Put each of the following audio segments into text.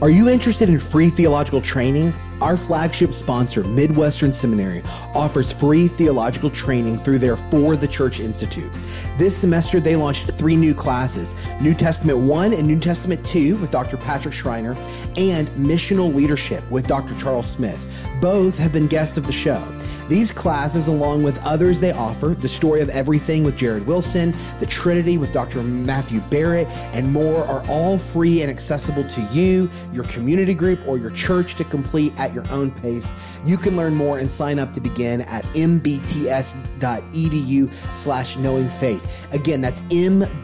Are you interested in free theological training? Our flagship sponsor, Midwestern Seminary, offers free theological training through their For the Church Institute. This semester, they launched three new classes New Testament 1 and New Testament 2 with Dr. Patrick Schreiner, and Missional Leadership with Dr. Charles Smith. Both have been guests of the show. These classes, along with others they offer, The Story of Everything with Jared Wilson, The Trinity with Dr. Matthew Barrett, and more, are all free and accessible to you, your community group, or your church to complete at your own pace. You can learn more and sign up to begin at mbts.edu slash knowing faith. Again, that's mbts.edu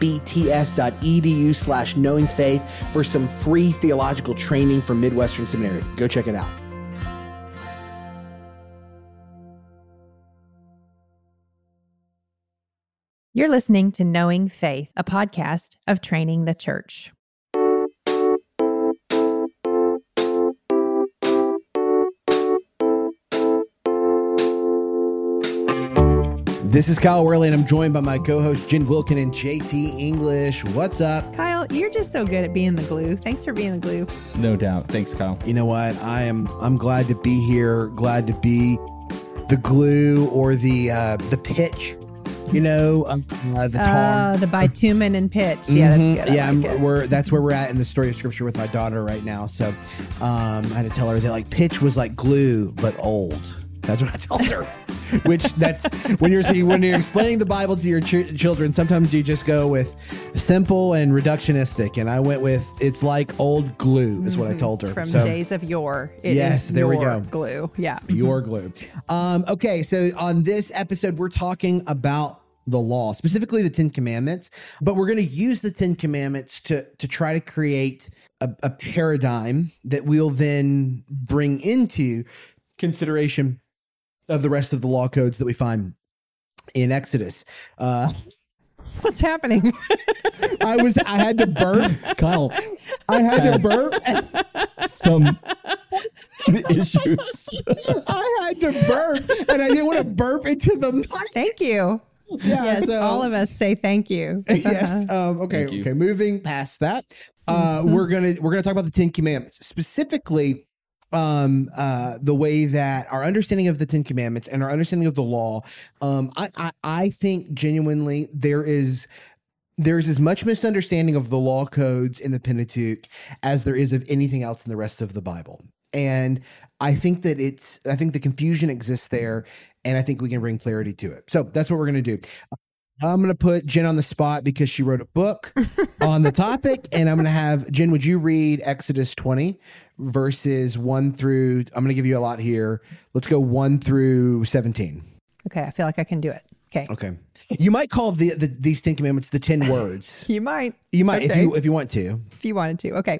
slash knowing faith for some free theological training from Midwestern Seminary. Go check it out. You're listening to Knowing Faith, a podcast of Training the Church. This is Kyle Worley, and I'm joined by my co-host Jen Wilkin and JT English. What's up? Kyle, you're just so good at being the glue. Thanks for being the glue. No doubt. Thanks, Kyle. You know what? I am. I'm glad to be here. Glad to be the glue or the uh, the pitch. You know, um, uh, the tar. Uh, the bitumen and pitch. Yeah, Mhm. that's good. Yeah, like I'm- we're that's where we're at in the story of scripture with my daughter right now. So, um, I had to tell her that like pitch was like glue but old. That's what I told her. Which that's when you're see when you're explaining the Bible to your ch- children. Sometimes you just go with simple and reductionistic, and I went with it's like old glue is what I told her. Mm-hmm. From So- days of yore. It is Yes, there we go. Glue. Yeah. your glue. Um, okay, so on this episode, we're talking about the law, specifically the Ten Commandments, but we're going to use the Ten Commandments to to try to create a, a paradigm that we'll then bring into consideration of the rest of the law codes that we find in Exodus. Uh, What's happening? I was I had to burp. Kyle, I had to burp. some issues. I had to burp, and I didn't want to burp into the mic. thank you. Yeah, yes, so- all of us say thank you. yes. Um, okay. You. Okay. Moving past that, uh, we're gonna we're gonna talk about the Ten Commandments specifically. Um, uh, the way that our understanding of the Ten Commandments and our understanding of the law, um, I, I I think genuinely there is there's as much misunderstanding of the law codes in the Pentateuch as there is of anything else in the rest of the Bible. And I think that it's, I think the confusion exists there, and I think we can bring clarity to it. So that's what we're going to do. I'm going to put Jen on the spot because she wrote a book on the topic, and I'm going to have Jen. Would you read Exodus 20 verses one through? I'm going to give you a lot here. Let's go one through 17. Okay, I feel like I can do it. Okay. Okay. You might call the, the these Ten Commandments the Ten Words. You might. You might if you if you want to. if you wanted to. Okay.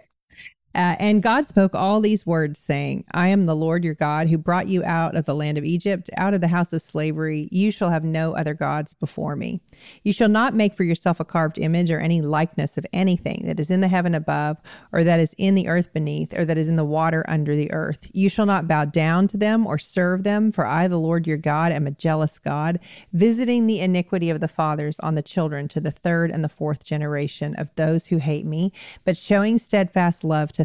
Uh, and God spoke all these words, saying, I am the Lord your God who brought you out of the land of Egypt, out of the house of slavery. You shall have no other gods before me. You shall not make for yourself a carved image or any likeness of anything that is in the heaven above, or that is in the earth beneath, or that is in the water under the earth. You shall not bow down to them or serve them, for I, the Lord your God, am a jealous God, visiting the iniquity of the fathers on the children to the third and the fourth generation of those who hate me, but showing steadfast love to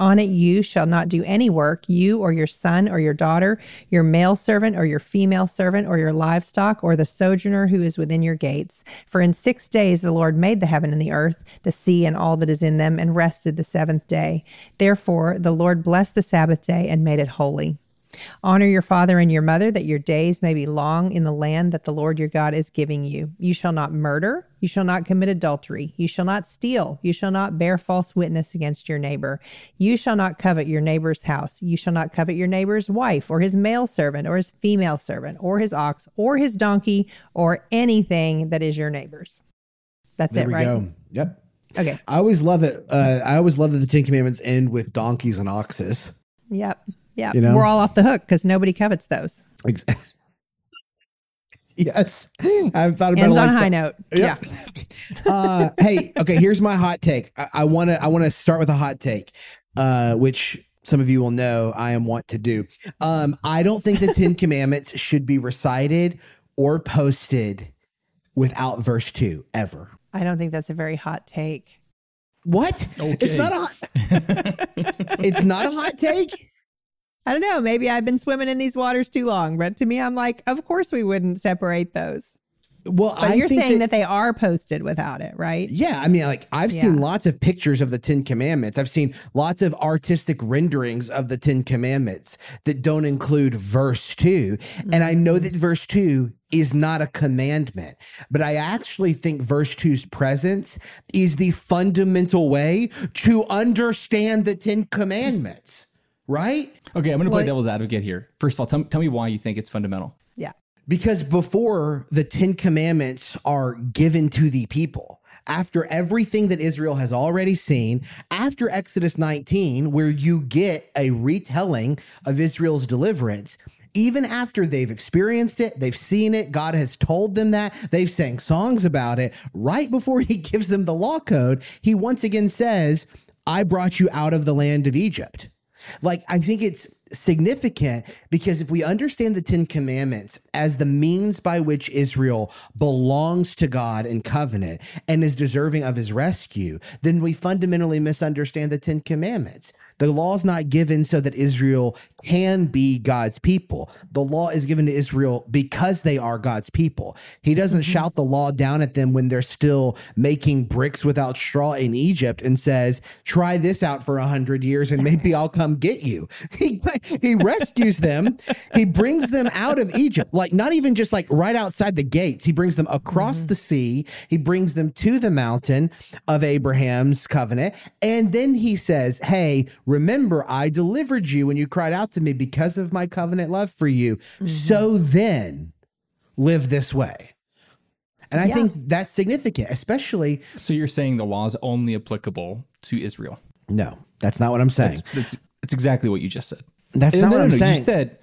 On it you shall not do any work, you or your son or your daughter, your male servant or your female servant, or your livestock, or the sojourner who is within your gates. For in six days the Lord made the heaven and the earth, the sea and all that is in them, and rested the seventh day. Therefore the Lord blessed the Sabbath day and made it holy. Honor your father and your mother, that your days may be long in the land that the Lord your God is giving you. You shall not murder. You shall not commit adultery. You shall not steal. You shall not bear false witness against your neighbor. You shall not covet your neighbor's house. You shall not covet your neighbor's wife, or his male servant, or his female servant, or his ox, or his donkey, or anything that is your neighbor's. That's There it, we right? go. Yep. Okay. I always love it. Uh, I always love that the Ten Commandments end with donkeys and oxes. Yep. Yep. You know? We're all off the hook because nobody covets those. Ex- yes, I've thought about Ends it on like a high that. note. Yep. Yeah. uh, hey, okay. Here's my hot take. I want to I want to start with a hot take, uh, which some of you will know I am want to do. Um, I don't think the Ten Commandments should be recited or posted without verse two ever. I don't think that's a very hot take. What? It's not a. Hot, it's not a hot take. I don't know. Maybe I've been swimming in these waters too long, but to me, I'm like, of course we wouldn't separate those. Well, you're saying that, they are posted without it, right? Yeah, I mean, like I've seen lots of pictures of the Ten Commandments. I've seen lots of artistic renderings of the Ten Commandments that don't include verse 2 And I know mm-hmm. that verse two is not a commandment, but I actually think verse two's presence is the fundamental way to understand the Ten Commandments, right? Okay, I'm going to play Well- devil's advocate here. First of all, tell, tell me why you think it's fundamental. Yeah. Because before the Ten Commandments are given to the people, after everything that Israel has already seen, after Exodus 19, where you get a retelling of Israel's deliverance, even after they've experienced it, they've seen it, God has told them that, they've sang songs about it, right before he gives them the law code, he once again says, I brought you out of the land of Egypt. Like, I think it's significant because if we understand the Ten Commandments as the means by which Israel belongs to God in covenant and is deserving of his rescue, then we fundamentally misunderstand the Ten Commandments. The law is not given so that Israel can be God's people. The law is given to Israel because they are God's people. He doesn't mm-hmm. shout the law down at them when they're still making bricks without straw in Egypt and says, try this out for a hundred years and maybe I'll come get you. He, he rescues them. He brings them out of Egypt, like not even just like right outside the gates. He brings them across mm-hmm. the sea. He brings them to the mountain of Abraham's covenant. And then he says, Hey, remember, I delivered you when you cried out to me because of my covenant love for you. Mm-hmm. So then live this way. And I Yeah. think that's significant, especially. So you're saying the law is only applicable to Israel? No, that's not what I'm saying. That's, that's exactly what you just said. That's No, not no, what I'm no, saying. You said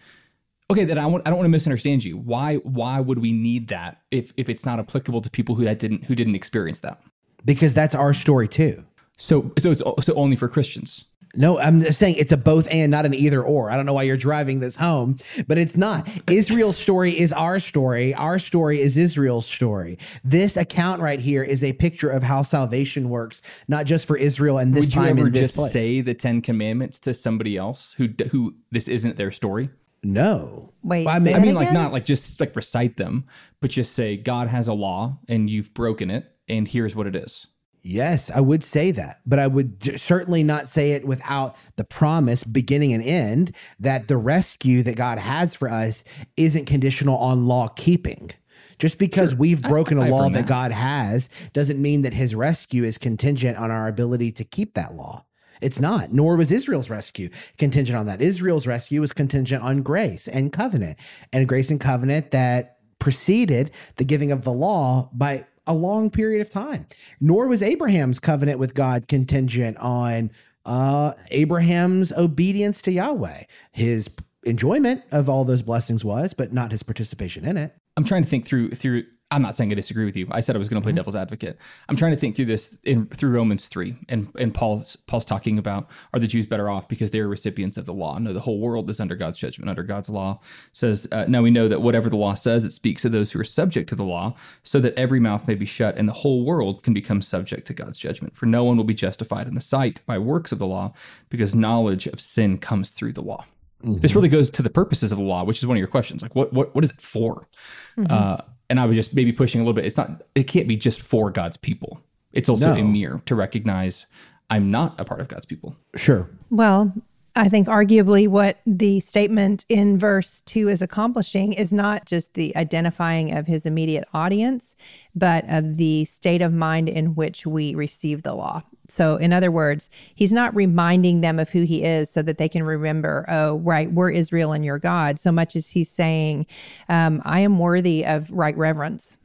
okay. Then I want. I don't want to misunderstand you. Why? Why would we need that if if it's not applicable to people who that didn't who didn't experience that? because that's our story too. So so it's so only for Christians. No, I'm saying it's a both and, not an either or. I don't know why you're driving this home, but it's not. Israel's story is our story. Our story is Israel's story. This account right here is a picture of how salvation works, not just for Israel and this Would you time ever in this just place. say the Ten Commandments to somebody else who who this isn't their story? no. Wait, I mean, I mean, like not like just like recite them, but just say God has a law and you've broken it, and here's what it is. Yes, I would say that, but I would d- certainly not say it without the promise, beginning and end, that the rescue that God has for us isn't conditional on law keeping. Just because we've broken a I law that that. God has doesn't mean that his rescue is contingent on our ability to keep that law. It's not, nor was Israel's rescue contingent on that. Israel's rescue was contingent on grace and covenant, and grace and covenant that preceded the giving of the law by a long period of time. Nor was Abraham's covenant with God contingent on uh, Abraham's obedience to Yahweh. His enjoyment of all those blessings was, but not his participation in it. I'm trying to think through through. I'm not saying I disagree with you. I said I was going to play devil's advocate. I'm trying to think through this in through Romans three, and and Paul's Paul's talking about are the Jews better off because they're recipients of the law? No, the whole world is under God's judgment, under God's law. Says uh, now we know that whatever the law says, it speaks to those who are subject to the law, so that every mouth may be shut and the whole world can become subject to God's judgment. For no one will be justified in the sight by works of the law, because knowledge of sin comes through the law. This really goes to the purposes of the law, which is one of your questions. Like, what what what is it for? Uh, and I was just maybe pushing a little bit. It's not. It can't be just for God's people. It's also a mirror to recognize I'm not a part of God's people. Sure. Well, I think arguably what the statement in verse 2 is accomplishing is not just the identifying of his immediate audience, but of the state of mind in which we receive the law. So, in other words, he's not reminding them of who he is so that they can remember, oh, right, we're Israel and your God, so much as he's saying, um, I am worthy of right reverence.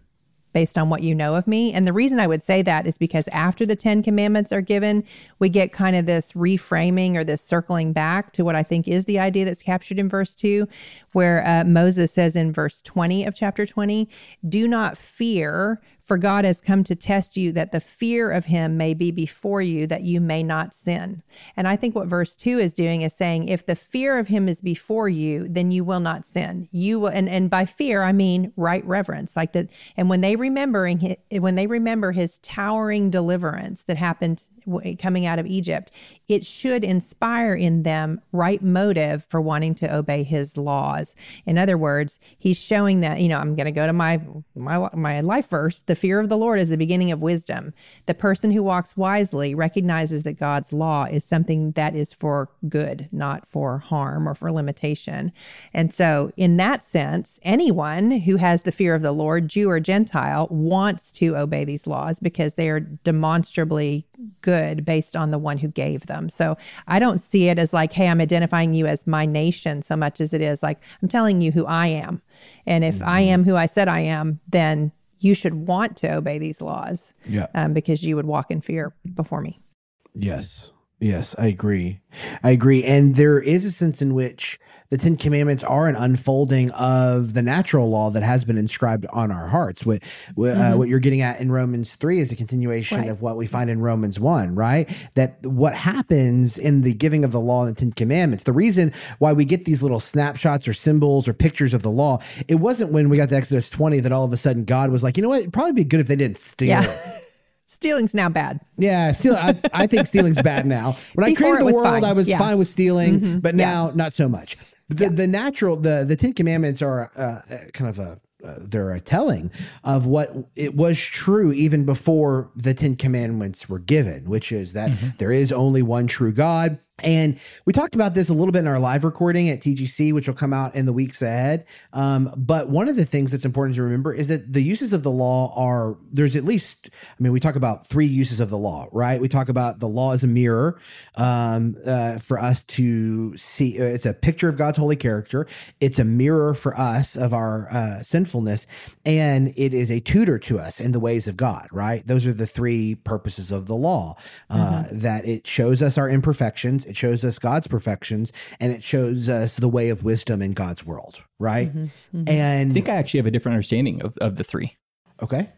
based on what you know of me. And the reason I would say that is because after the 10 commandments are given, we get kind of this reframing or this circling back to what I think is the idea that's captured in verse 2, where uh, Moses says in verse 20 of chapter 20, Do not fear, for God has come to test you that the fear of him may be before you, that you may not sin. And I think what verse two is doing is saying, if the fear of him is before you, then you will not sin. You will, and, and by fear, I mean right reverence, like that. And when they remembering, when they remember his towering deliverance that happened coming out of Egypt, it should inspire in them right motive for wanting to obey his laws. In other words, he's showing that, you know, I'm going to go to my my my life verse, the fear of the Lord is the beginning of wisdom. The person who walks wisely recognizes that God's law is something that is for good, not for harm or for limitation. And so, in that sense, anyone who has the fear of the Lord, Jew or Gentile, wants to obey these laws because they are demonstrably good based on the one who gave them. So I don't see it as like, hey, I'm identifying you as my nation so much as it is like, I'm telling you who I am. And if mm-hmm. I am who I said I am, then you should want to obey these laws yeah. Um, because you would walk in fear before me. Yes. Yes, I agree. I agree. And there is a sense in which the Ten Commandments are an unfolding of the natural law that has been inscribed on our hearts. What what, uh, mm-hmm. uh, what you're getting at in Romans three is a continuation right. of what we find in Romans one, right? That what happens in the giving of the law and the Ten Commandments. The reason why we get these little snapshots or symbols or pictures of the law, it wasn't when we got to Exodus twenty that all of a sudden God was like, you know what, it'd probably be good if they didn't steal yeah. it. stealing's now bad. Yeah, steal. I, I think stealing's bad now. When I created the world, fine. I was yeah. fine with stealing, mm-hmm. but now yeah. not so much. The yeah. the natural the the Ten Commandments are uh, kind of a uh, they're a telling of what it was true even before the Ten Commandments were given, which is that mm-hmm. there is only one true God. And we talked about this a little bit in our live recording at TGC, which will come out in the weeks ahead. Um, but one of the things that's important to remember is that the uses of the law are there's at least, I mean, we talk about three uses of the law, right? We talk about the law as a mirror um, uh, for us to see. Uh, it's a picture of God's holy character, it's a mirror for us of our uh, sinfulness, and it is a tutor to us in the ways of God, right? Those are the three purposes of the law uh, mm-hmm. that it shows us our imperfections it shows us God's perfections and it shows us the way of wisdom in God's world, right? Mm-hmm, mm-hmm. And I think I actually have a different understanding of, of the three. Okay.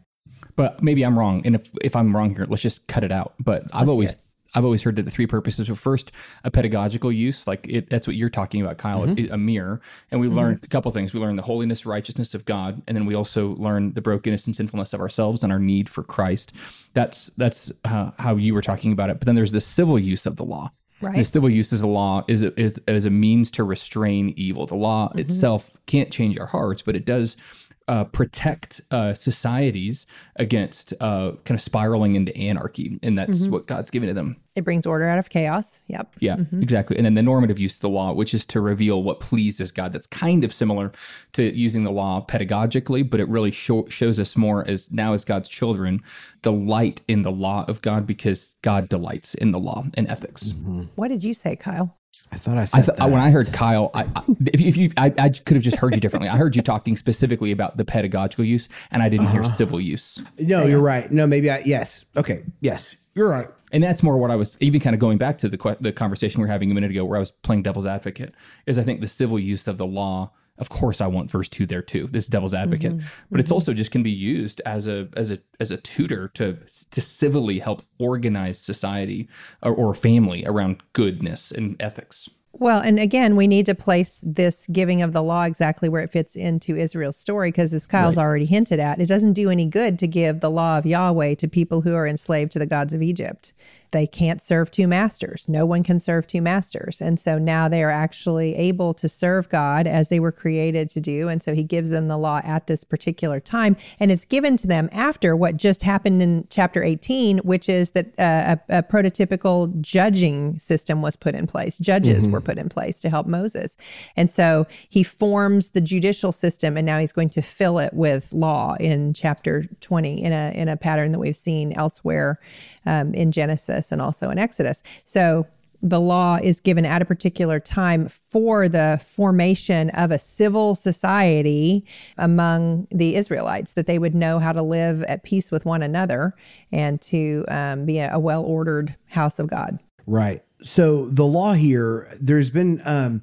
But maybe I'm wrong. And if, if I'm wrong here, let's just cut it out. But let's I've always I've always heard that the three purposes were first a pedagogical use, like it, that's what you're talking about, Kyle, mm-hmm. a mirror. And we mm-hmm. learned a couple things. We learned the holiness, righteousness of God, and then we also learned the brokenness and sinfulness of ourselves and our need for Christ. That's that's uh, how you were talking about it. But then there's the civil use of the law. Right. The civil use of the law is a, is as a means to restrain evil. The law mm-hmm. itself can't change our hearts, but it does uh, protect uh, societies against uh, kind of spiraling into anarchy, and that's mm-hmm. what God's given to them. It brings order out of chaos. Yep. Yeah, mm-hmm. exactly. And then the normative use of the law, which is to reveal what pleases God. That's kind of similar to using the law pedagogically, but it really show, shows us more as now as God's children delight in the law of God because God delights in the law and ethics. Mm-hmm. What did you say, Kyle? I thought I said I th- when I heard Kyle, I, I, if, if you, I, I could have just heard you differently. I heard you talking specifically about the pedagogical use, and I didn't uh-huh. hear civil use. No, you're right. No, maybe I. Yes. Okay. Yes, you're right. And that's more what I was even kind of going back to the the conversation we are having a minute ago, where I was playing devil's advocate. Is I think the civil use of the law of course I want verse 2 there too. This devil's advocate. Mm-hmm. But mm-hmm. it's also just can be used as a as a as a tutor to to civilly help organize society or, or family around goodness and ethics. Well, and again, we need to place this giving of the law exactly where it fits into Israel's story, because as Kyle's right. already hinted at, it doesn't do any good to give the law of Yahweh to people who are enslaved to the gods of Egypt they can't serve two masters. No one can serve two masters. And so now they are actually able to serve God as they were created to do. And so he gives them the law at this particular time. And it's given to them after what just happened in chapter 18, which is that uh, a, a, prototypical judging system was put in place. Judges mm-hmm. were put in place to help Moses. And so he forms the judicial system and now he's going to fill it with law in chapter 20 in a, in a pattern that we've seen elsewhere um, in Genesis and also in Exodus. So the law is given at a particular time for the formation of a civil society among the Israelites, that they would know how to live at peace with one another and to um, be a, a well ordered house of God. Right. So the law here, there's been um,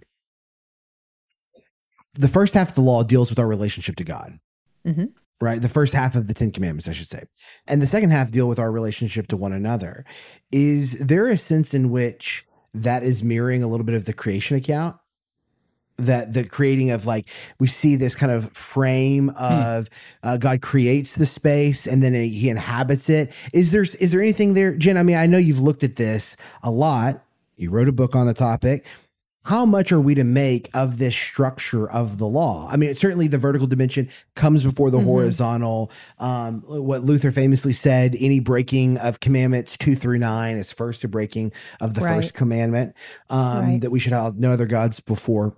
the first half of the law deals with our relationship to God. Mm-hmm. Right. The first half of the Ten Commandments, I should say. And the second half deal with our relationship to one another. Is there a sense in which that is mirroring a little bit of the creation account? That the creating of like we see this kind of frame of hmm. uh, God creates the space and then He inhabits it. Is there is there anything there, Jen? I mean, I know you've looked at this a lot. You wrote a book on the topic how much are we to make of this structure of the law? I mean, certainly the vertical dimension comes before the mm-hmm. horizontal. Um, what Luther famously said any breaking of commandments two through nine is first a breaking of the right. first commandment, um, right. that we should have no other gods before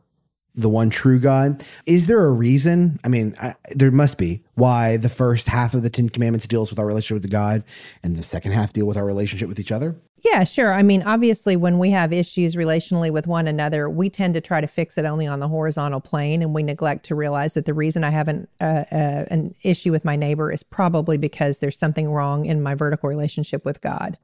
the one true God. Is there a reason? I mean, I, there must be why the first half of the Ten Commandments deals with our relationship with God and the second half deal with our relationship with each other. Yeah, sure. I mean, obviously, when we have issues relationally with one another, we tend to try to fix it only on the horizontal plane, and we neglect to realize that the reason I have an uh, uh, an issue with my neighbor is probably because there's something wrong in my vertical relationship with God.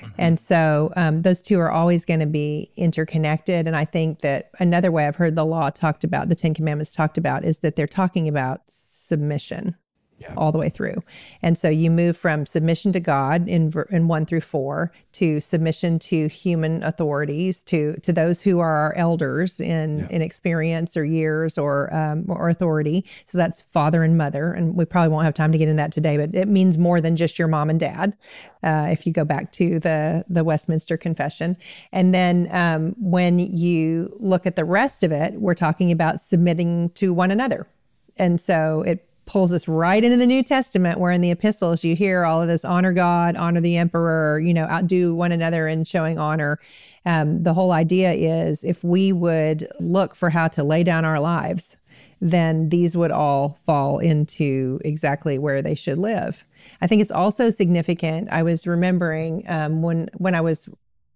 Mm-hmm. And so um, those two are always going to be interconnected. And I think that another way I've heard the law talked about, the Ten Commandments talked about, is that they're talking about submission yeah. all the way through. And so you move from submission to God in in 1 through 4 to submission to human authorities to to those who are our elders in yeah. in experience or years or um, or authority. So that's father and mother and we probably won't have time to get into that today, but it means more than just your mom and dad. Uh, if you go back to the the Westminster Confession. And then um, when you look at the rest of it, we're talking about submitting to one another. And so it pulls us right into the New Testament, where in the epistles you hear all of this honor God, honor the emperor, you know, outdo one another in showing honor. Um, the whole idea is if we would look for how to lay down our lives, then these would all fall into exactly where they should live. I think it's also significant. I was remembering um, when when I was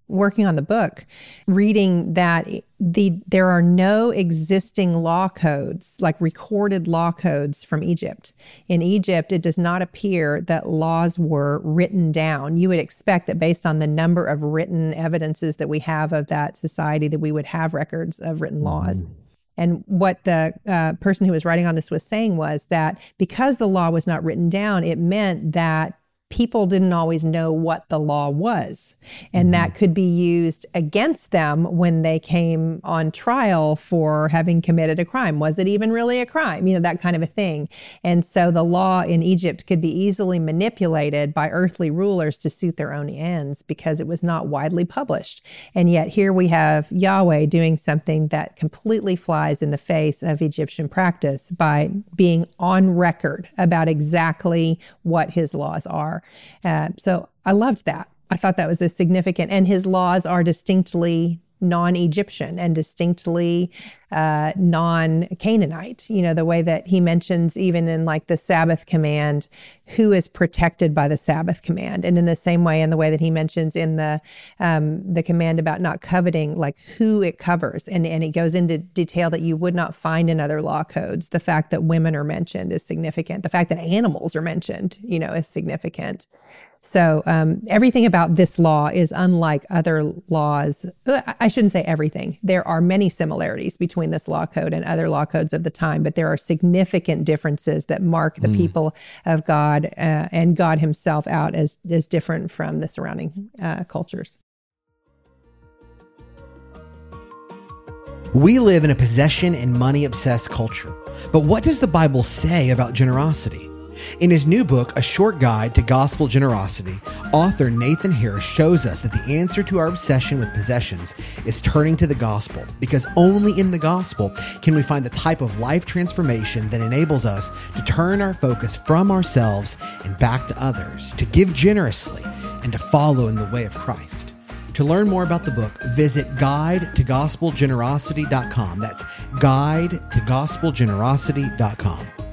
working on the book, reading that the there are no existing law codes, like recorded law codes from Egypt. In Egypt, it does not appear that laws were written down. You would expect that based on the number of written evidences that we have of that society, that we would have records of written laws. Mm-hmm. And what the uh, person who was writing on this was saying was that because the law was not written down, it meant that people didn't always know what the law was. And mm-hmm. that could be used against them when they came on trial for having committed a crime. Was it even really a crime? You know, that kind of a thing. And so the law in Egypt could be easily manipulated by earthly rulers to suit their own ends because it was not widely published. And yet here we have Yahweh doing something that completely flies in the face of Egyptian practice by being on record about exactly what his laws are. Uh, so I loved that. I thought that was a significant, and his laws are distinctly non Egyptian and distinctly uh, non Canaanite. You know, the way that he mentions, even in like the Sabbath command, who is protected by the Sabbath command. And in the same way, in the way that he mentions in the um, the command about not coveting, like who it covers. And, and it goes into detail that you would not find in other law codes. The fact that women are mentioned is significant. The fact that animals are mentioned, you know, is significant. So um, everything about this law is unlike other laws. Uh, I shouldn't say everything. There are many similarities between this law code and other law codes of the time, but there are significant differences that mark the mm. people of God uh, and God Himself out as as different from the surrounding uh, cultures. We live in a possession and money obsessed culture. But what does the Bible say about generosity? In his new book, A Short Guide to Gospel Generosity, author Nathan Harris shows us that the answer to our obsession with possessions is turning to the gospel, because only in the gospel can we find the type of life transformation that enables us to turn our focus from ourselves and back to others, to give generously, and to follow in the way of Christ. To learn more about the book, visit guide to gospelgenerosity.com. That's guide to gospelgenerosity.com.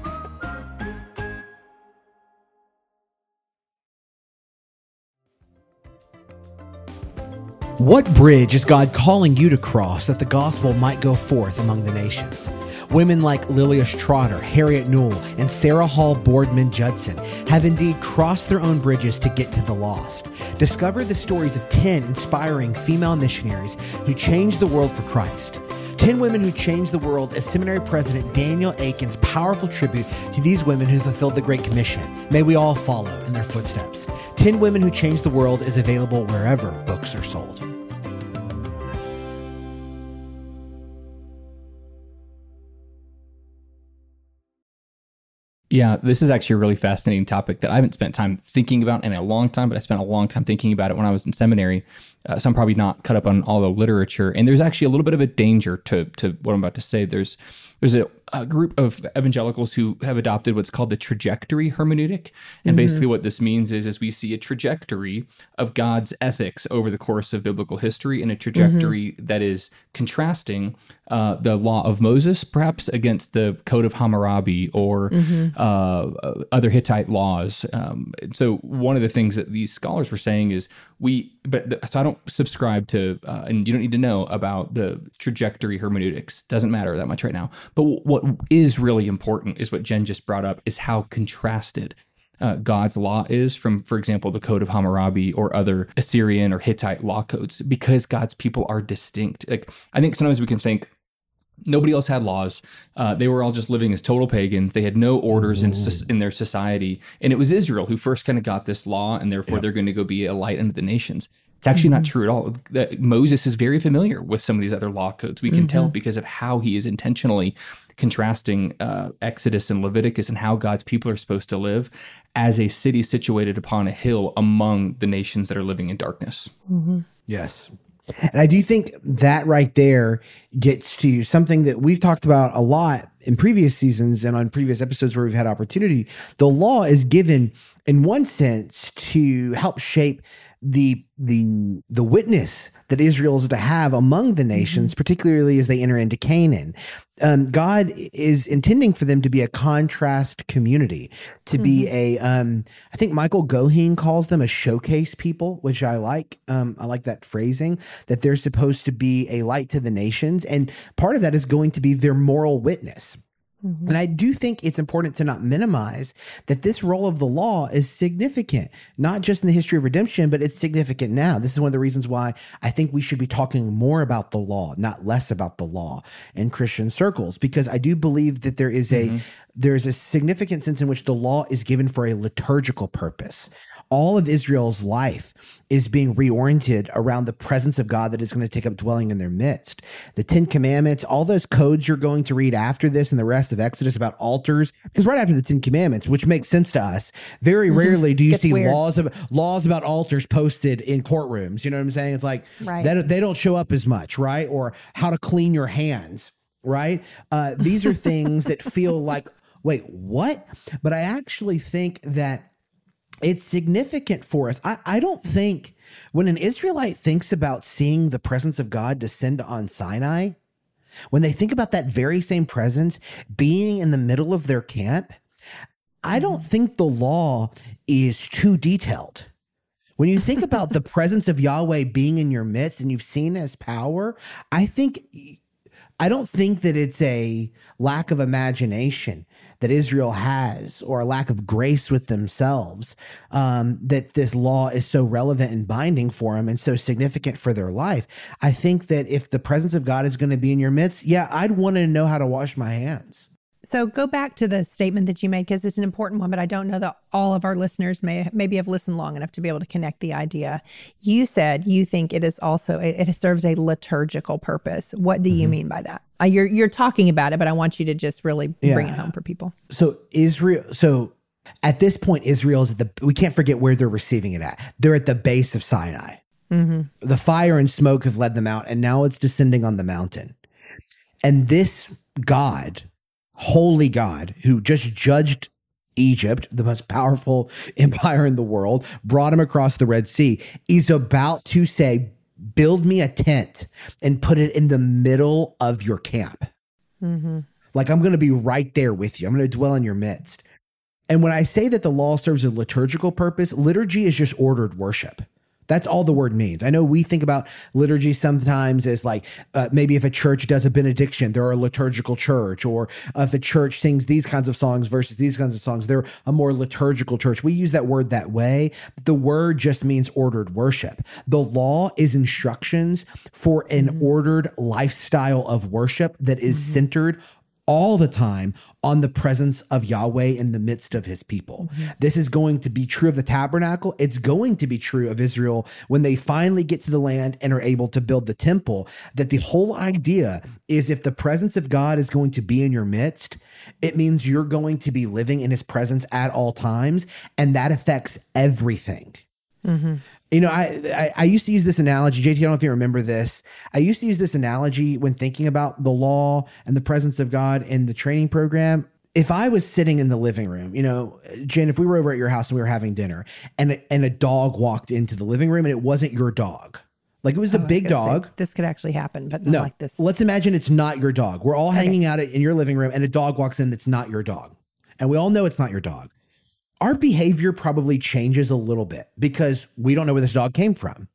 What bridge is God calling you to cross that the gospel might go forth among the nations? Women like Lilias Trotter, Harriet Newell, and Sarah Hall Boardman Judson have indeed crossed their own bridges to get to the lost. Discover the stories of 10 inspiring female missionaries who changed the world for Christ. 10 Women Who Changed the World as Seminary President Daniel Akin's powerful tribute to these women who fulfilled the Great Commission. May we all follow in their footsteps. 10 Women Who Changed the World is available wherever books are sold. Yeah, this is actually a really fascinating topic that I haven't spent time thinking about in a long time, but I spent a long time thinking about it when I was in seminary. Uh, so I'm probably not cut up on all the literature. And there's actually a little bit of a danger to to what I'm about to say. There's there's a, a group of evangelicals who have adopted what's called the trajectory hermeneutic, and mm-hmm. basically what this means is is we see a trajectory of God's ethics over the course of biblical history, and a trajectory mm-hmm. that is contrasting uh, the law of Moses, perhaps against the Code of Hammurabi or mm-hmm. uh, other Hittite laws. Um, so one of the things that these scholars were saying is we but so I don't subscribe to, uh, and you don't need to know about the trajectory hermeneutics. Doesn't matter that much right now. But what is really important is what Jen just brought up: is how contrasted uh, God's law is from, for example, the Code of Hammurabi or other Assyrian or Hittite law codes, because God's people are distinct. Like I think sometimes we can think Nobody else had laws. Uh, they were all just living as total pagans. They had no orders in, in their society. And it was Israel who first kind of got this law, and therefore yep. they're going to go be a light unto the nations. It's actually mm-hmm. not true at all. That Moses is very familiar with some of these other law codes. We can mm-hmm. tell because of how he is intentionally contrasting uh, Exodus and Leviticus and how God's people are supposed to live as a city situated upon a hill among the nations that are living in darkness. Mm-hmm. Yes, and I do think that right there gets to something that we've talked about a lot in previous seasons and on previous episodes where we've had opportunity. The law is given in one sense to help shape the the the witness that Israel is to have among the nations, mm-hmm. particularly as they enter into Canaan. Um, God is intending for them to be a contrast community, to mm-hmm. be a. Um, I think Michael Goheen calls them a showcase people, which I like. Um, I like that phrasing that they're supposed to be a light to the nations, and part of that is going to be their moral witness. Mm-hmm. And I do think it's important to not minimize that this role of the law is significant, not just in the history of redemption, but it's significant now. This is one of the reasons why I think we should be talking more about the law, not less about the law in Christian circles, because I do believe that there is a mm-hmm. there's a significant sense in which the law is given for a liturgical purpose all of Israel's life is being reoriented around the presence of God that is going to take up dwelling in their midst. The Ten Commandments, all those codes you're going to read after this and the rest of Exodus about altars, because right after the Ten Commandments, which makes sense to us, very mm-hmm. rarely do you Gets see weird. laws of laws about altars posted in courtrooms. You know what I'm saying? It's like right. that they don't show up as much, right? Or how to clean your hands, right? Uh, these are things that feel like, wait, what? But I actually think that it's significant for us. I, I don't think when an Israelite thinks about seeing the presence of God descend on Sinai, when they think about that very same presence being in the middle of their camp, I don't mm-hmm. think the law is too detailed. When you think about the presence of Yahweh being in your midst and you've seen his power, I think I don't think that it's a lack of imagination that Israel has or a lack of grace with themselves um, that this law is so relevant and binding for them and so significant for their life. I think that if the presence of God is going to be in your midst, yeah, I'd want to know how to wash my hands. So go back to the statement that you made because it's an important one, but I don't know that all of our listeners may maybe have listened long enough to be able to connect the idea. You said you think it is also it, serves a liturgical purpose. What do mm-hmm. you mean by that? Uh, you're you're talking about it, but I want you to just really yeah. bring it home for people. So Israel, so at this point, Israel is at the. We can't forget where they're receiving it at. They're at the base of Sinai. Mm-hmm. The fire and smoke have led them out, and now it's descending on the mountain. And this God holy God who just judged Egypt, the most powerful empire in the world, brought him across the Red Sea, is about to say, Build me a tent and put it in the middle of your camp. Mm-hmm. Like I'm going to be right there with you. I'm going to dwell in your midst. And when I say that the law serves a liturgical purpose, liturgy is just ordered worship. That's all the word means. I know we think about liturgy sometimes as like uh, maybe if a church does a benediction, they're a liturgical church, or if a church sings these kinds of songs versus these kinds of songs, they're a more liturgical church. We use that word that way. The word just means ordered worship. The law is instructions for an ordered lifestyle of worship that is centered all the time on the presence of Yahweh in the midst of his people. Mm-hmm. This is going to be true of the tabernacle. It's going to be true of Israel when they finally get to the land and are able to build the temple. That the whole idea is if the presence of God is going to be in your midst, it means you're going to be living in his presence at all times. And that affects everything. Mm-hmm. You know, I, I I used to use this analogy. JT, I don't know if you remember this. I used to use this analogy when thinking about the law and the presence of God in the training program. If I was sitting in the living room, you know, Jen, if we were over at your house and we were having dinner, and a, and a dog walked into the living room and it wasn't your dog, like it was a I was big gonna say, dog. this could actually happen, but not No, like this. let's imagine it's not your dog. We're all hanging out in your living room, and a dog walks in that's not your dog, and we all know it's not your dog. Our behavior probably changes a little bit because we don't know where this dog came from.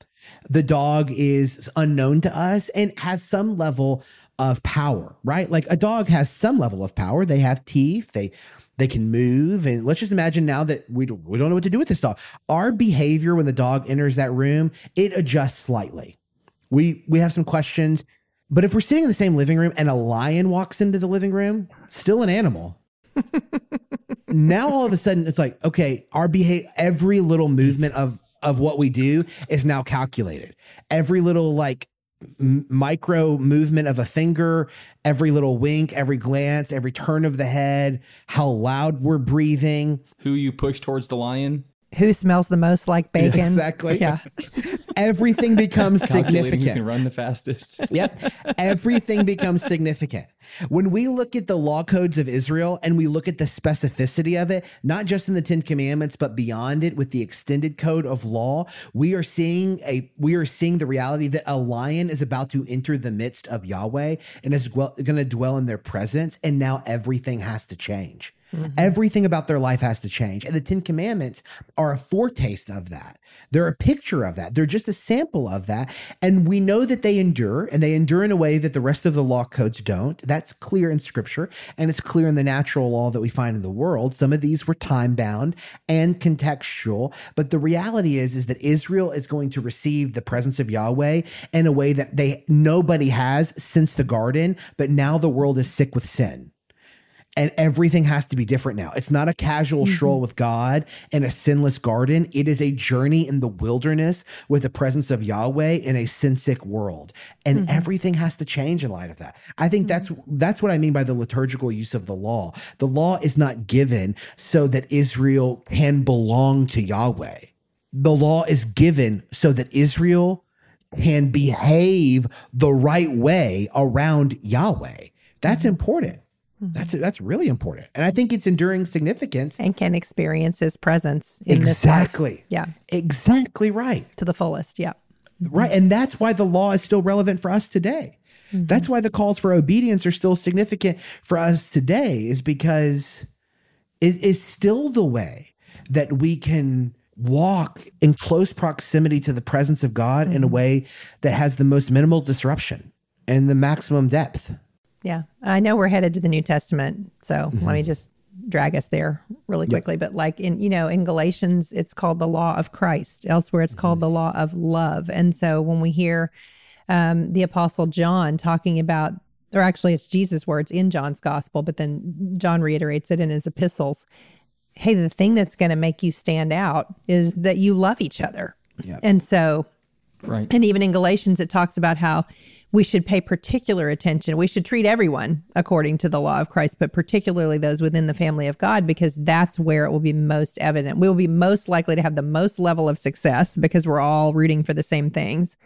The dog is unknown to us and has some level of power, right? Like a dog has some level of power. They have teeth. They they can move, and let's just imagine now that we don't, we don't know what to do with this dog. Our behavior when the dog enters that room it adjusts slightly we we have some questions but if we're sitting in the same living room and a lion walks into the living room still an animal now all of a sudden it's like okay our behavior every little movement of of what we do is now calculated every little like m- micro movement of a finger every little wink every glance every turn of the head how loud we're breathing Who you push towards the lion? Who smells the most like bacon? exactly. Yeah. everything becomes Calculating who significant can run the fastest. Yep. Everything becomes significant. When we look at the law codes of Israel and we look at the specificity of it, not just in the 10 commandments but beyond it with the extended code of law, we are seeing a we are seeing the reality that a lion is about to enter the midst of Yahweh and is going to dwell in their presence and now everything has to change. Mm-hmm. Everything about their life has to change. And the 10 commandments are a foretaste of that. They're a picture of that. They're just a sample of that. And we know that they endure and they endure in a way that the rest of the law codes don't. That's clear in scripture and it's clear in the natural law that we find in the world. Some of these were time bound and contextual, but the reality is is that Israel is going to receive the presence of Yahweh in a way that they nobody has since the garden, but now the world is sick with sin and everything has to be different now. It's not a casual mm-hmm. stroll with God in a sinless garden. It is a journey in the wilderness with the presence of Yahweh in a sin sick world. And mm-hmm. everything has to change in light of that. I think that's mm-hmm. that's what I mean by the liturgical use of the law. The law is not given so that Israel can belong to Yahweh. The law is given so that Israel can behave the right way around Yahweh. That's important. That's mm-hmm. that's really important, and I think it's enduring significance. And can experience his presence in this. Exactly. Yeah. Exactly right. To the fullest. Yeah. Right, mm-hmm. and that's why the law is still relevant for us today. Mm-hmm. That's why the calls for obedience are still significant for us today, is because it is still the way that we can walk in close proximity to the presence of God in a way that has the most minimal disruption and the maximum depth. Yeah. I know we're headed to the New Testament. So let me just drag us there really quickly. But like in, you know, in Galatians, it's called the law of Christ. Elsewhere, it's called the law of love. And so when we hear um, the Apostle John talking about, or actually it's Jesus' words in John's gospel, but then John reiterates it in his epistles. Hey, the thing that's going to make you stand out is that you love each other. And so Right. and even in Galatians, it talks about how we should pay particular attention. We should treat everyone according to the law of Christ, but particularly those within the family of God, because that's where it will be most evident. We will be most likely to have the most level of success because we're all rooting for the same things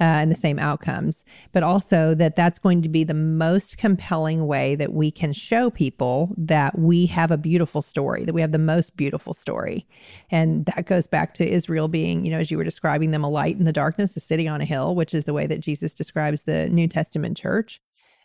uh, and the same outcomes, but also that that's going to be the most compelling way that we can show people that we have a beautiful story, that we have the most beautiful story. And that goes back to Israel being, you know, as you were describing them, a light in the darkness, a city on a hill, which is the way that Jesus describes the New Testament church.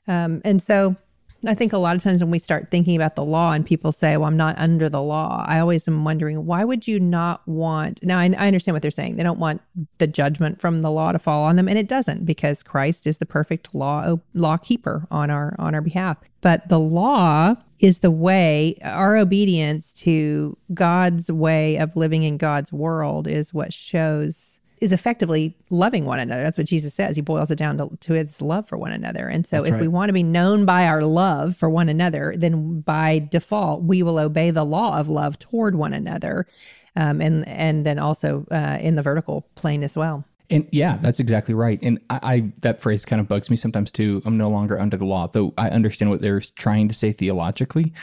Um, and so I think a lot of times when we start thinking about the law and people say, well, I'm not under the law, I always am wondering, why would you not want? Now, I, I, understand what they're saying. They don't want the judgment from the law to fall on them. And it doesn't because Christ is the perfect law uh, law keeper on our on our behalf. But the law is the way, our obedience to God's way of living in God's world is what shows is effectively loving one another. That's what Jesus says. He boils it down to, to his love for one another. And so, That's if right. we want to be known by our love for one another, then by default, we will obey the law of love toward one another, um, and and then also uh, in the vertical plane as well. And yeah, that's exactly right. And I, I, that phrase kind of bugs me sometimes too. I'm no longer under the law, though I understand what they're trying to say theologically.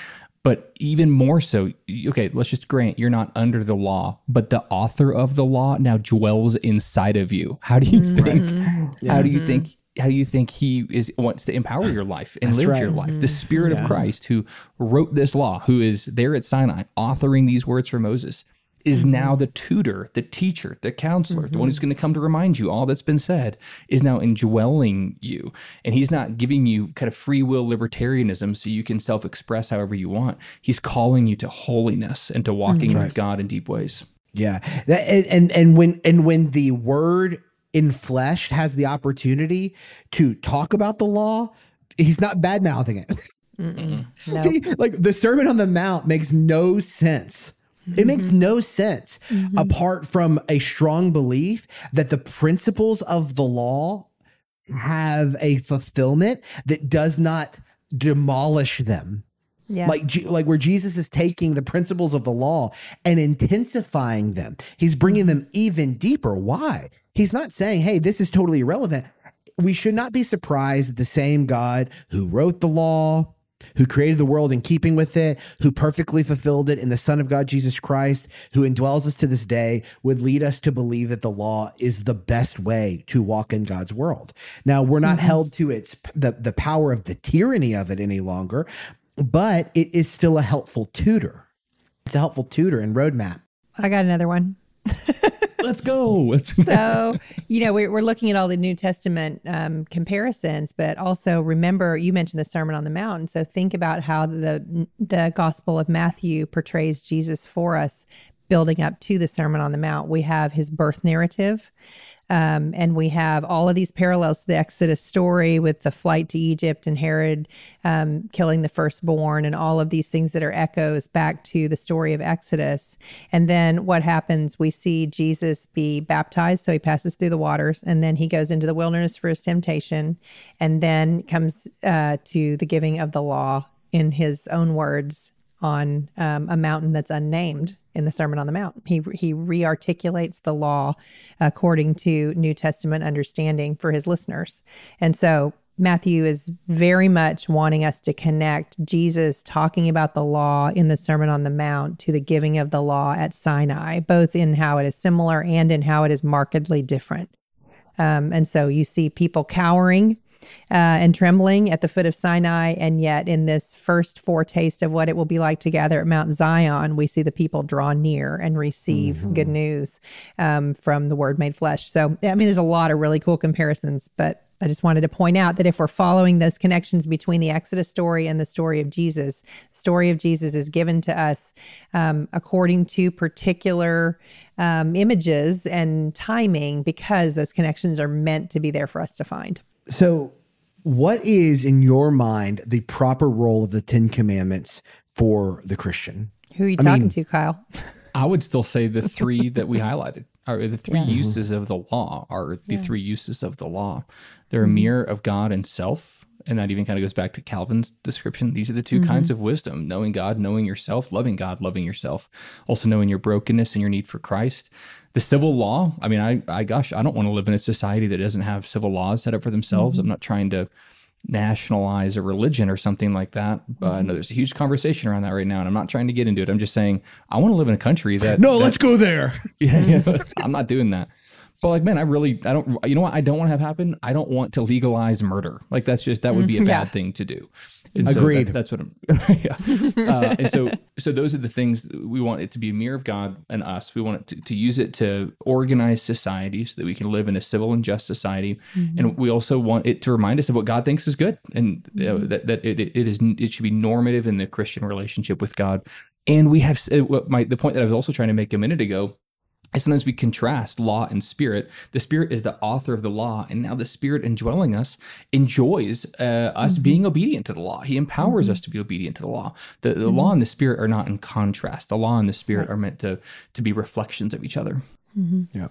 But even more so, okay, let's just grant you're not under the law, but the author of the law now dwells inside of you. How do you mm-hmm. think? Mm-hmm. How do you think? How do you think he is wants to empower your life and live right. your life? The Spirit yeah. of Christ, who wrote this law, who is there at Sinai, authoring these words for Moses, is mm-hmm. now the tutor, the teacher, the counselor, mm-hmm. the one who's mm-hmm. going to come to remind you all that's been said, is now indwelling you. And he's not giving you kind of free will libertarianism so you can self express however you want. He's calling you to holiness and to walking mm-hmm. with God in deep ways. Yeah. That, and, and when and when the word in flesh has the opportunity to talk about the law, he's not bad mouthing it. No. like the Sermon on the Mount makes no sense it makes mm-hmm. no sense mm-hmm. apart from a strong belief that the principles of the law have a fulfillment that does not demolish them. Yeah. Like like where Jesus is taking the principles of the law and intensifying them. He's bringing them even deeper. Why? He's not saying, "Hey, this is totally irrelevant." We should not be surprised that the same God who wrote the law, who created the world in keeping with it, who perfectly fulfilled it in the Son of God, Jesus Christ, who indwells us to this day, would lead us to believe that the law is the best way to walk in God's world. Now, we're not mm-hmm. held to its the, the power of the tyranny of it any longer, but it is still a helpful tutor. It's a helpful tutor and roadmap. I got another one. Let's go. so, you know, we're, we're looking at all the New Testament um, comparisons, but also remember you mentioned the Sermon on the Mount. So think about how the the Gospel of Matthew portrays Jesus for us, building up to the Sermon on the Mount. We have his birth narrative. Um, and we have all of these parallels to the Exodus story with the flight to Egypt and Herod um, killing the firstborn and all of these things that are echoes back to the story of Exodus. And then what happens? We see Jesus be baptized. So he passes through the waters and then he goes into the wilderness for his temptation and then comes uh, to the giving of the law in his own words on um, a mountain that's unnamed in the Sermon on the Mount. He he rearticulates the law according to New Testament understanding for his listeners. And so Matthew is very much wanting us to connect Jesus talking about the law in the Sermon on the Mount to the giving of the law at Sinai, both in how it is similar and in how it is markedly different. Um, and so you see people cowering uh, and trembling at the foot of Sinai. And yet, in this first foretaste of what it will be like to gather at Mount Zion, we see the people draw near and receive mm-hmm. good news um, from the Word made flesh. So, I mean, there's a lot of really cool comparisons, but I just wanted to point out that if we're following those connections between the Exodus story and the story of Jesus, the story of Jesus is given to us um, according to particular um, images and timing because those connections are meant to be there for us to find. So, what is in your mind the proper role of the Ten Commandments for the Christian? Who are you I talking mean, to, Kyle? I would still say the three that we highlighted are the three yeah. uses of the law are the yeah. three uses of the law. They're a mm-hmm. mirror of God and self. And that even kind of goes back to Calvin's description. These are the 2 mm-hmm. kinds of wisdom knowing God, knowing yourself, loving God, loving yourself, also knowing your brokenness and your need for Christ the civil law. I mean, I, I gosh, I don't want to live in a society that doesn't have civil laws set up for themselves. Mm-hmm. I'm not trying to nationalize a religion or something like that. But mm-hmm. I know there's a huge conversation around that right now, and I'm not trying to get into it. I'm just saying I want to live in a country that. No, that, let's go there. yeah, yeah I'm not doing that. But like, man, I really, I don't, you know what? I don't want to have happen. I don't want to legalize murder. Like, that's just that would be a bad Yeah. thing to do. And so Agreed. that- that's what I'm. yeah. Uh, and so, so those are the things that we want it to be a mirror of God and us. We want it to, to use it to organize society so that we can live in a civil and just society. And we also want it to remind us of what God thinks is good, and uh, that that it, it is it should be normative in the Christian relationship with God. And we have uh, what my the point that I was also trying to make a minute ago and sometimes we contrast law and spirit. The spirit is the author of the law, and now the spirit indwelling us enjoys uh, us mm-hmm. being obedient to the law. He empowers mm-hmm. us to be obedient to the law. The, the mm-hmm. law and the spirit are not in contrast. The law and the spirit are meant to to be reflections of each other. Yeah.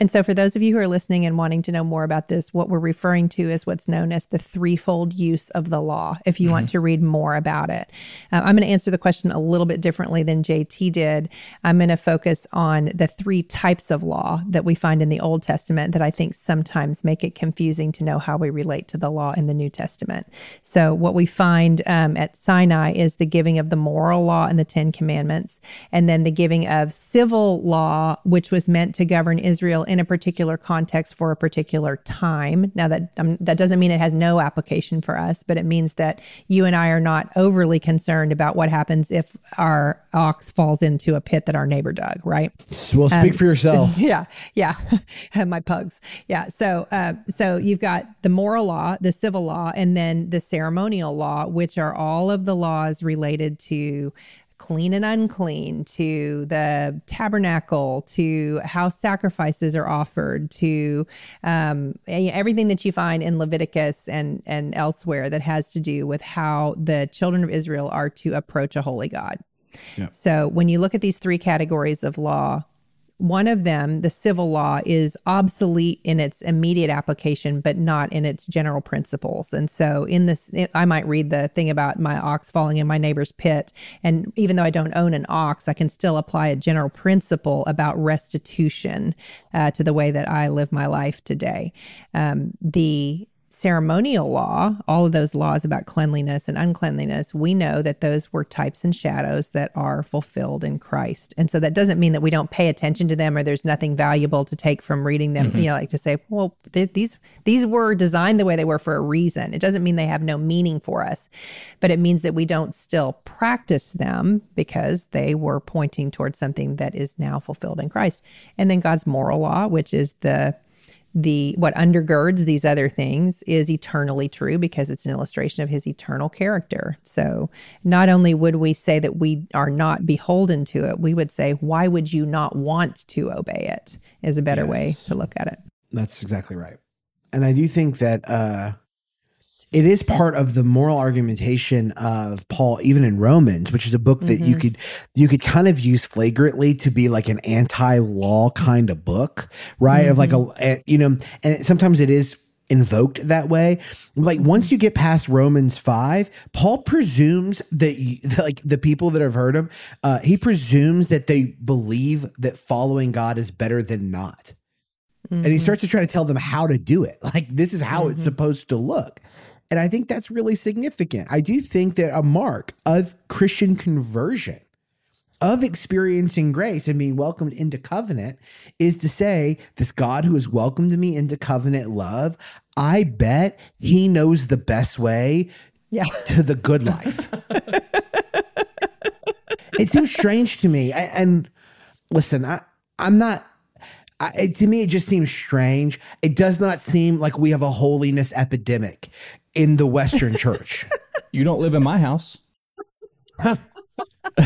And so, for those of you who are listening and wanting to know more about this, what we're referring to is what's known as the threefold use of the law. If you want to read more about it, uh, I'm going to answer the question a little bit differently than JT did. I'm going to focus on the three types of law that we find in the Old Testament that I think sometimes make it confusing to know how we relate to the law in the New Testament. So, what we find um, at Sinai is the giving of the moral law and the Ten Commandments, and then the giving of civil law, which was meant to govern Israel in a particular context for a particular time. Now, that um, that doesn't mean it has no application for us, but it means that you and I are not overly concerned about what happens if our ox falls into a pit that our neighbor dug, right? Well, speak for yourself. yeah, yeah, my pugs. Yeah, so uh, so you've got the moral law, the civil law, and then the ceremonial law, which are all of the laws related to clean and unclean, to the tabernacle, to how sacrifices are offered, to um, everything that you find in Leviticus and and elsewhere that has to do with how the children of Israel are to approach a holy God. So when you look at these three categories of law, one of them, the civil law, is obsolete in its immediate application, but not in its general principles. And so, in this, I might read the thing about my ox falling in my neighbor's pit. And even though I don't own an ox, I can still apply a general principle about restitution uh, to the way that I live my life today. Um, the ceremonial law, all of those laws about cleanliness and uncleanliness, we know that those were types and shadows that are fulfilled in Christ. And so that doesn't mean that we don't pay attention to them or there's nothing valuable to take from reading them, mm-hmm. you know, like to say, well, th- these these were designed the way they were for a reason. It doesn't mean they have no meaning for us, but it means that we don't still practice them because they were pointing towards something that is now fulfilled in Christ. And then God's moral law, which is the the what undergirds these other things is eternally true because it's an illustration of his eternal character. So not only would we say that we are not beholden to it, we would say, why would you not want to obey it? Is a better way to look at it. That's exactly right. And I do think that uh, it is part of the moral argumentation of Paul, even in Romans, which is a book that you mm-hmm. could you could kind of use flagrantly to be like an anti-law kind of book, right? Of like a, mm-hmm. a- you know, and sometimes it is invoked that way. Like once mm-hmm. you get past Romans five, Paul presumes that you, like the people that have heard him, uh, he presumes that they believe that following God is better than not and he starts to try to tell them how to do it. Like this is how it's supposed to look. And I think that's really significant. I do think that a mark of Christian conversion, of experiencing grace and being welcomed into covenant, is to say, this God who has welcomed me into covenant love, I bet he knows the best way Yeah. to the good life. it seems strange to me. I, and listen, I, I'm not. I, to me, it just seems strange. It does not seem like we have a holiness epidemic in the Western Church. You don't live in my house. and by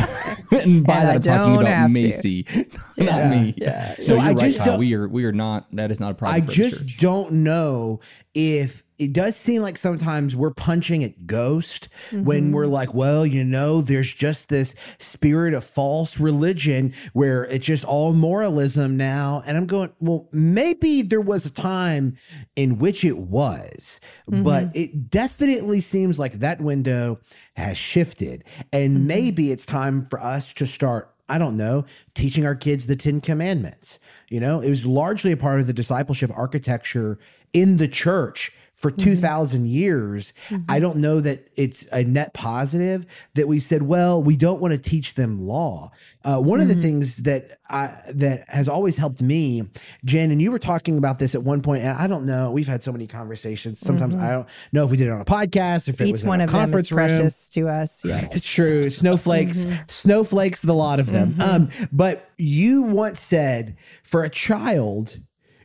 And that, I I'm talking about have to. Macy, not me. yeah. So So you're I right, just Kyle. don't- we are we are not. That is not a problem. I for just church. don't know if it does seem like sometimes we're punching at ghost when mm-hmm. we're like, well, you know, there's just this spirit of false religion where it's just all moralism now. And I'm going, well, maybe there was a time in which it was, but mm-hmm. it definitely seems like that window has shifted. And mm-hmm. maybe it's time for us to start I don't know, teaching our kids the Ten Commandments. You know, it was largely a part of the discipleship architecture in the church for mm-hmm. 2000 years mm-hmm. i don't know that it's a net positive that we said well we don't want to teach them law. Uh, one of the mm-hmm. things that I, that has always helped me jen and you were talking about this at one point and i don't know we've had so many conversations. Sometimes i don't know if we did it on a podcast or if it Each was in one a of them is conference room. precious to us. Yes. it's true. Snowflakes, snowflakes, the lot of them. Um, but you once said for a child,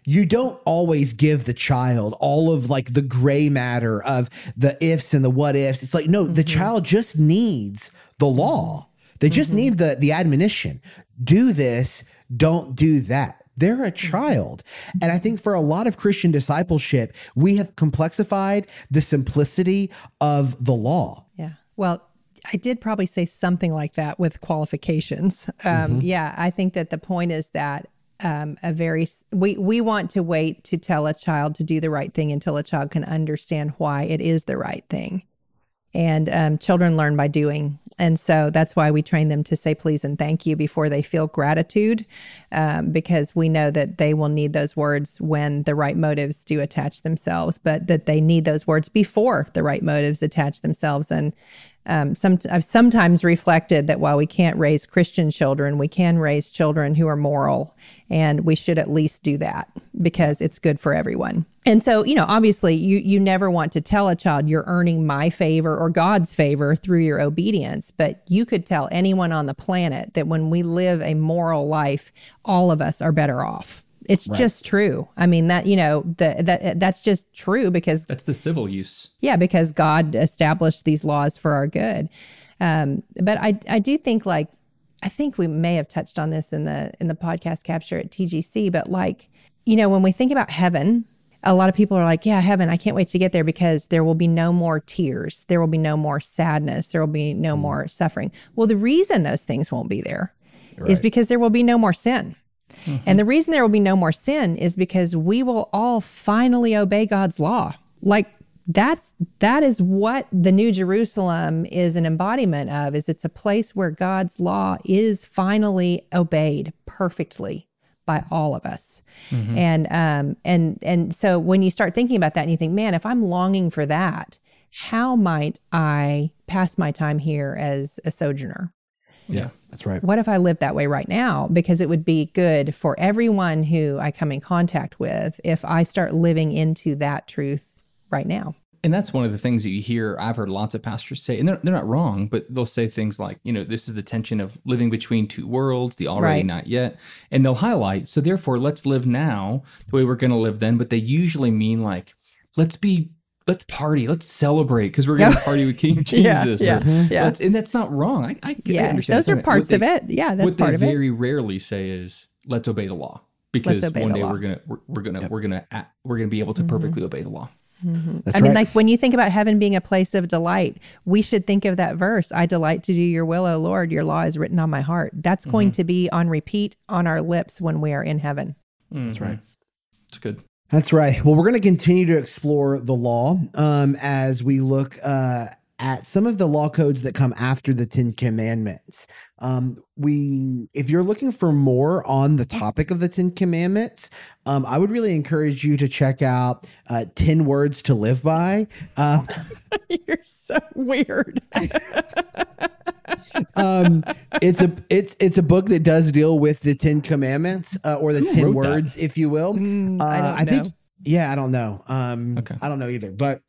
you don't always give the child all of like the gray matter of the ifs and the what ifs. It's like, no, the mm-hmm. child just needs the law. They just mm-hmm. need the the admonition. Do this, don't do that. They're a mm-hmm. child. And I think for a lot of Christian discipleship, we have complexified the simplicity of the law. Yeah. Well, I did probably say something like that with qualifications. Um, Yeah, I think that the point is that um, a very we we want to wait to tell a child to do the right thing until a child can understand why it is the right thing. And um, children learn by doing. And so that's why we train them to say please and thank you before they feel gratitude, um, because we know that they will need those words when the right motives do attach themselves, but that they need those words before the right motives attach themselves. And um, some, I've sometimes reflected that while we can't raise Christian children, we can raise children who are moral, and we should at least do that because it's good for everyone. And so, you know, obviously, you you never want to tell a child you're earning my favor or God's favor through your obedience, but you could tell anyone on the planet that when we live a moral life, all of us are better off. It's just true. I mean that you know the, that that's just true because That's the civil use. yeah, because God established these laws for our good. Um, but I I do think like I think we may have touched on this in the in the podcast capture at TGC, but like you know when we think about heaven, a lot of people are like, yeah, heaven, I can't wait to get there because there will be no more tears, there will be no more sadness, there will be no more suffering. Well, the reason those things won't be there is because there will be no more sin. And the reason there will be no more sin is because we will all finally obey God's law. Like that's that is what the new Jerusalem is an embodiment of is it's a place where God's law is finally obeyed perfectly by all of us. And um and and so when you start thinking about that and you think, man, if I'm longing for that, how might I pass my time here as a sojourner? Yeah, that's right. what if I lived that way right now? Because it would be good for everyone who I come in contact with if I start living into that truth right now. And that's one of the things that you hear. I've heard lots of pastors say, and they're, they're not wrong, but they'll say things like, you know, this is the tension of living between two worlds, the already Right. not yet. And they'll highlight, so therefore, let's live now the way we're going to live then. But they usually mean like, let's be, let's party, let's celebrate because we're going to party with King Jesus. yeah, or, yeah. let's- and that's not wrong. I, I, I Yeah, understand. those are What parts they- of it. Yeah, that's what part they of it. What they very rarely say is, let's obey the law. Because one day law. Mm-hmm. we're gonna we're, we're gonna we're gonna act, we're gonna be able to perfectly obey the law. That's I mean, right. like when you think about heaven being a place of delight, we should think of that verse I delight to do your will, O Lord. Your law is written on my heart. That's Mm-hmm. going to be on repeat on our lips when we are in heaven. That's right. It's good. That's right. Well, we're going to continue to explore the law um, as we look uh, at some of the law codes that come after the Ten Commandments. Um, we, if you're looking for more on the topic of the Ten Commandments, um, I would really encourage you to check out uh, Ten Words to Live By. Uh, You're so weird. um, it's a it's it's a book that does deal with the Ten Commandments uh, or the Ten wrote that? Words, if you will. Mm, I Uh, I think yeah, I don't know. Um, Okay. I don't know either, but.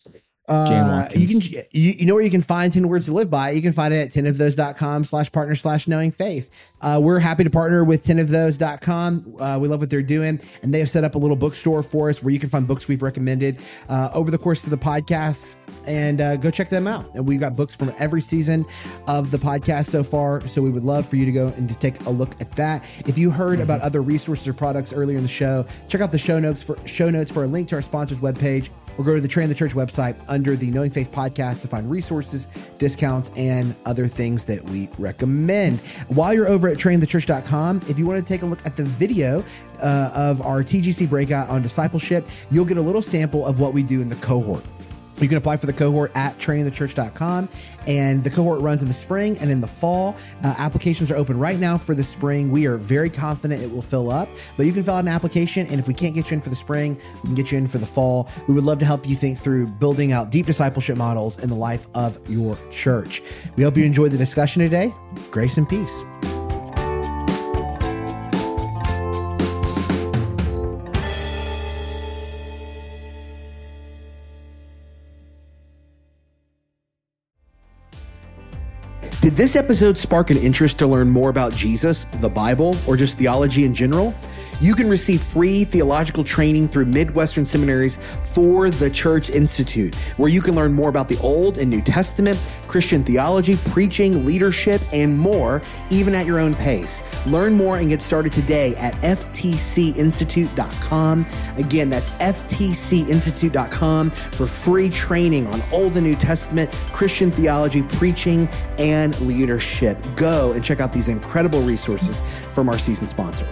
Uh, you can you, you know where you can find 10 words to live by? You can find it at 10ofthose.com slash partner slash knowing faith. Uh, we're happy to partner with 10ofthose.com uh, we love what they're doing and they have set up a little bookstore for us where you can find books we've recommended uh, over the course of the podcast. And uh, go check them out. And we've got books from every season of the podcast so far so we would love for you to go and to take a look at that. If you heard about other resources or products earlier in the show check out the show notes for show notes for a link to our sponsors webpage or go to the Train the Church website under the Knowing Faith podcast to find resources, discounts, and other things that we recommend. While you're over at trainthechurch.com, if you want to take a look at the video uh, of our TGC breakout on discipleship, you'll get a little sample of what we do in the cohort. You can apply for the cohort at trainingthechurch.com. And the cohort runs in the spring and in the fall. Uh, applications are open right now for the spring. We are very confident it will fill up, but you can fill out an application. And if we can't get you in for the spring, we can get you in for the fall. We would love to help you think through building out deep discipleship models in the life of your church. We hope you enjoyed the discussion today. Grace and peace. Did this episode spark an interest to learn more about Jesus, the Bible, or just theology in general? You can receive free theological training through Midwestern Seminary's for the Church Institute, where you can learn more about the Old and New Testament, Christian theology, preaching, leadership, and more, even at your own pace. Learn more and get started today at ftcinstitute.com. Again, that's ftcinstitute.com for free training on Old and New Testament, Christian theology, preaching, and leadership. Go and check out these incredible resources from our season sponsor.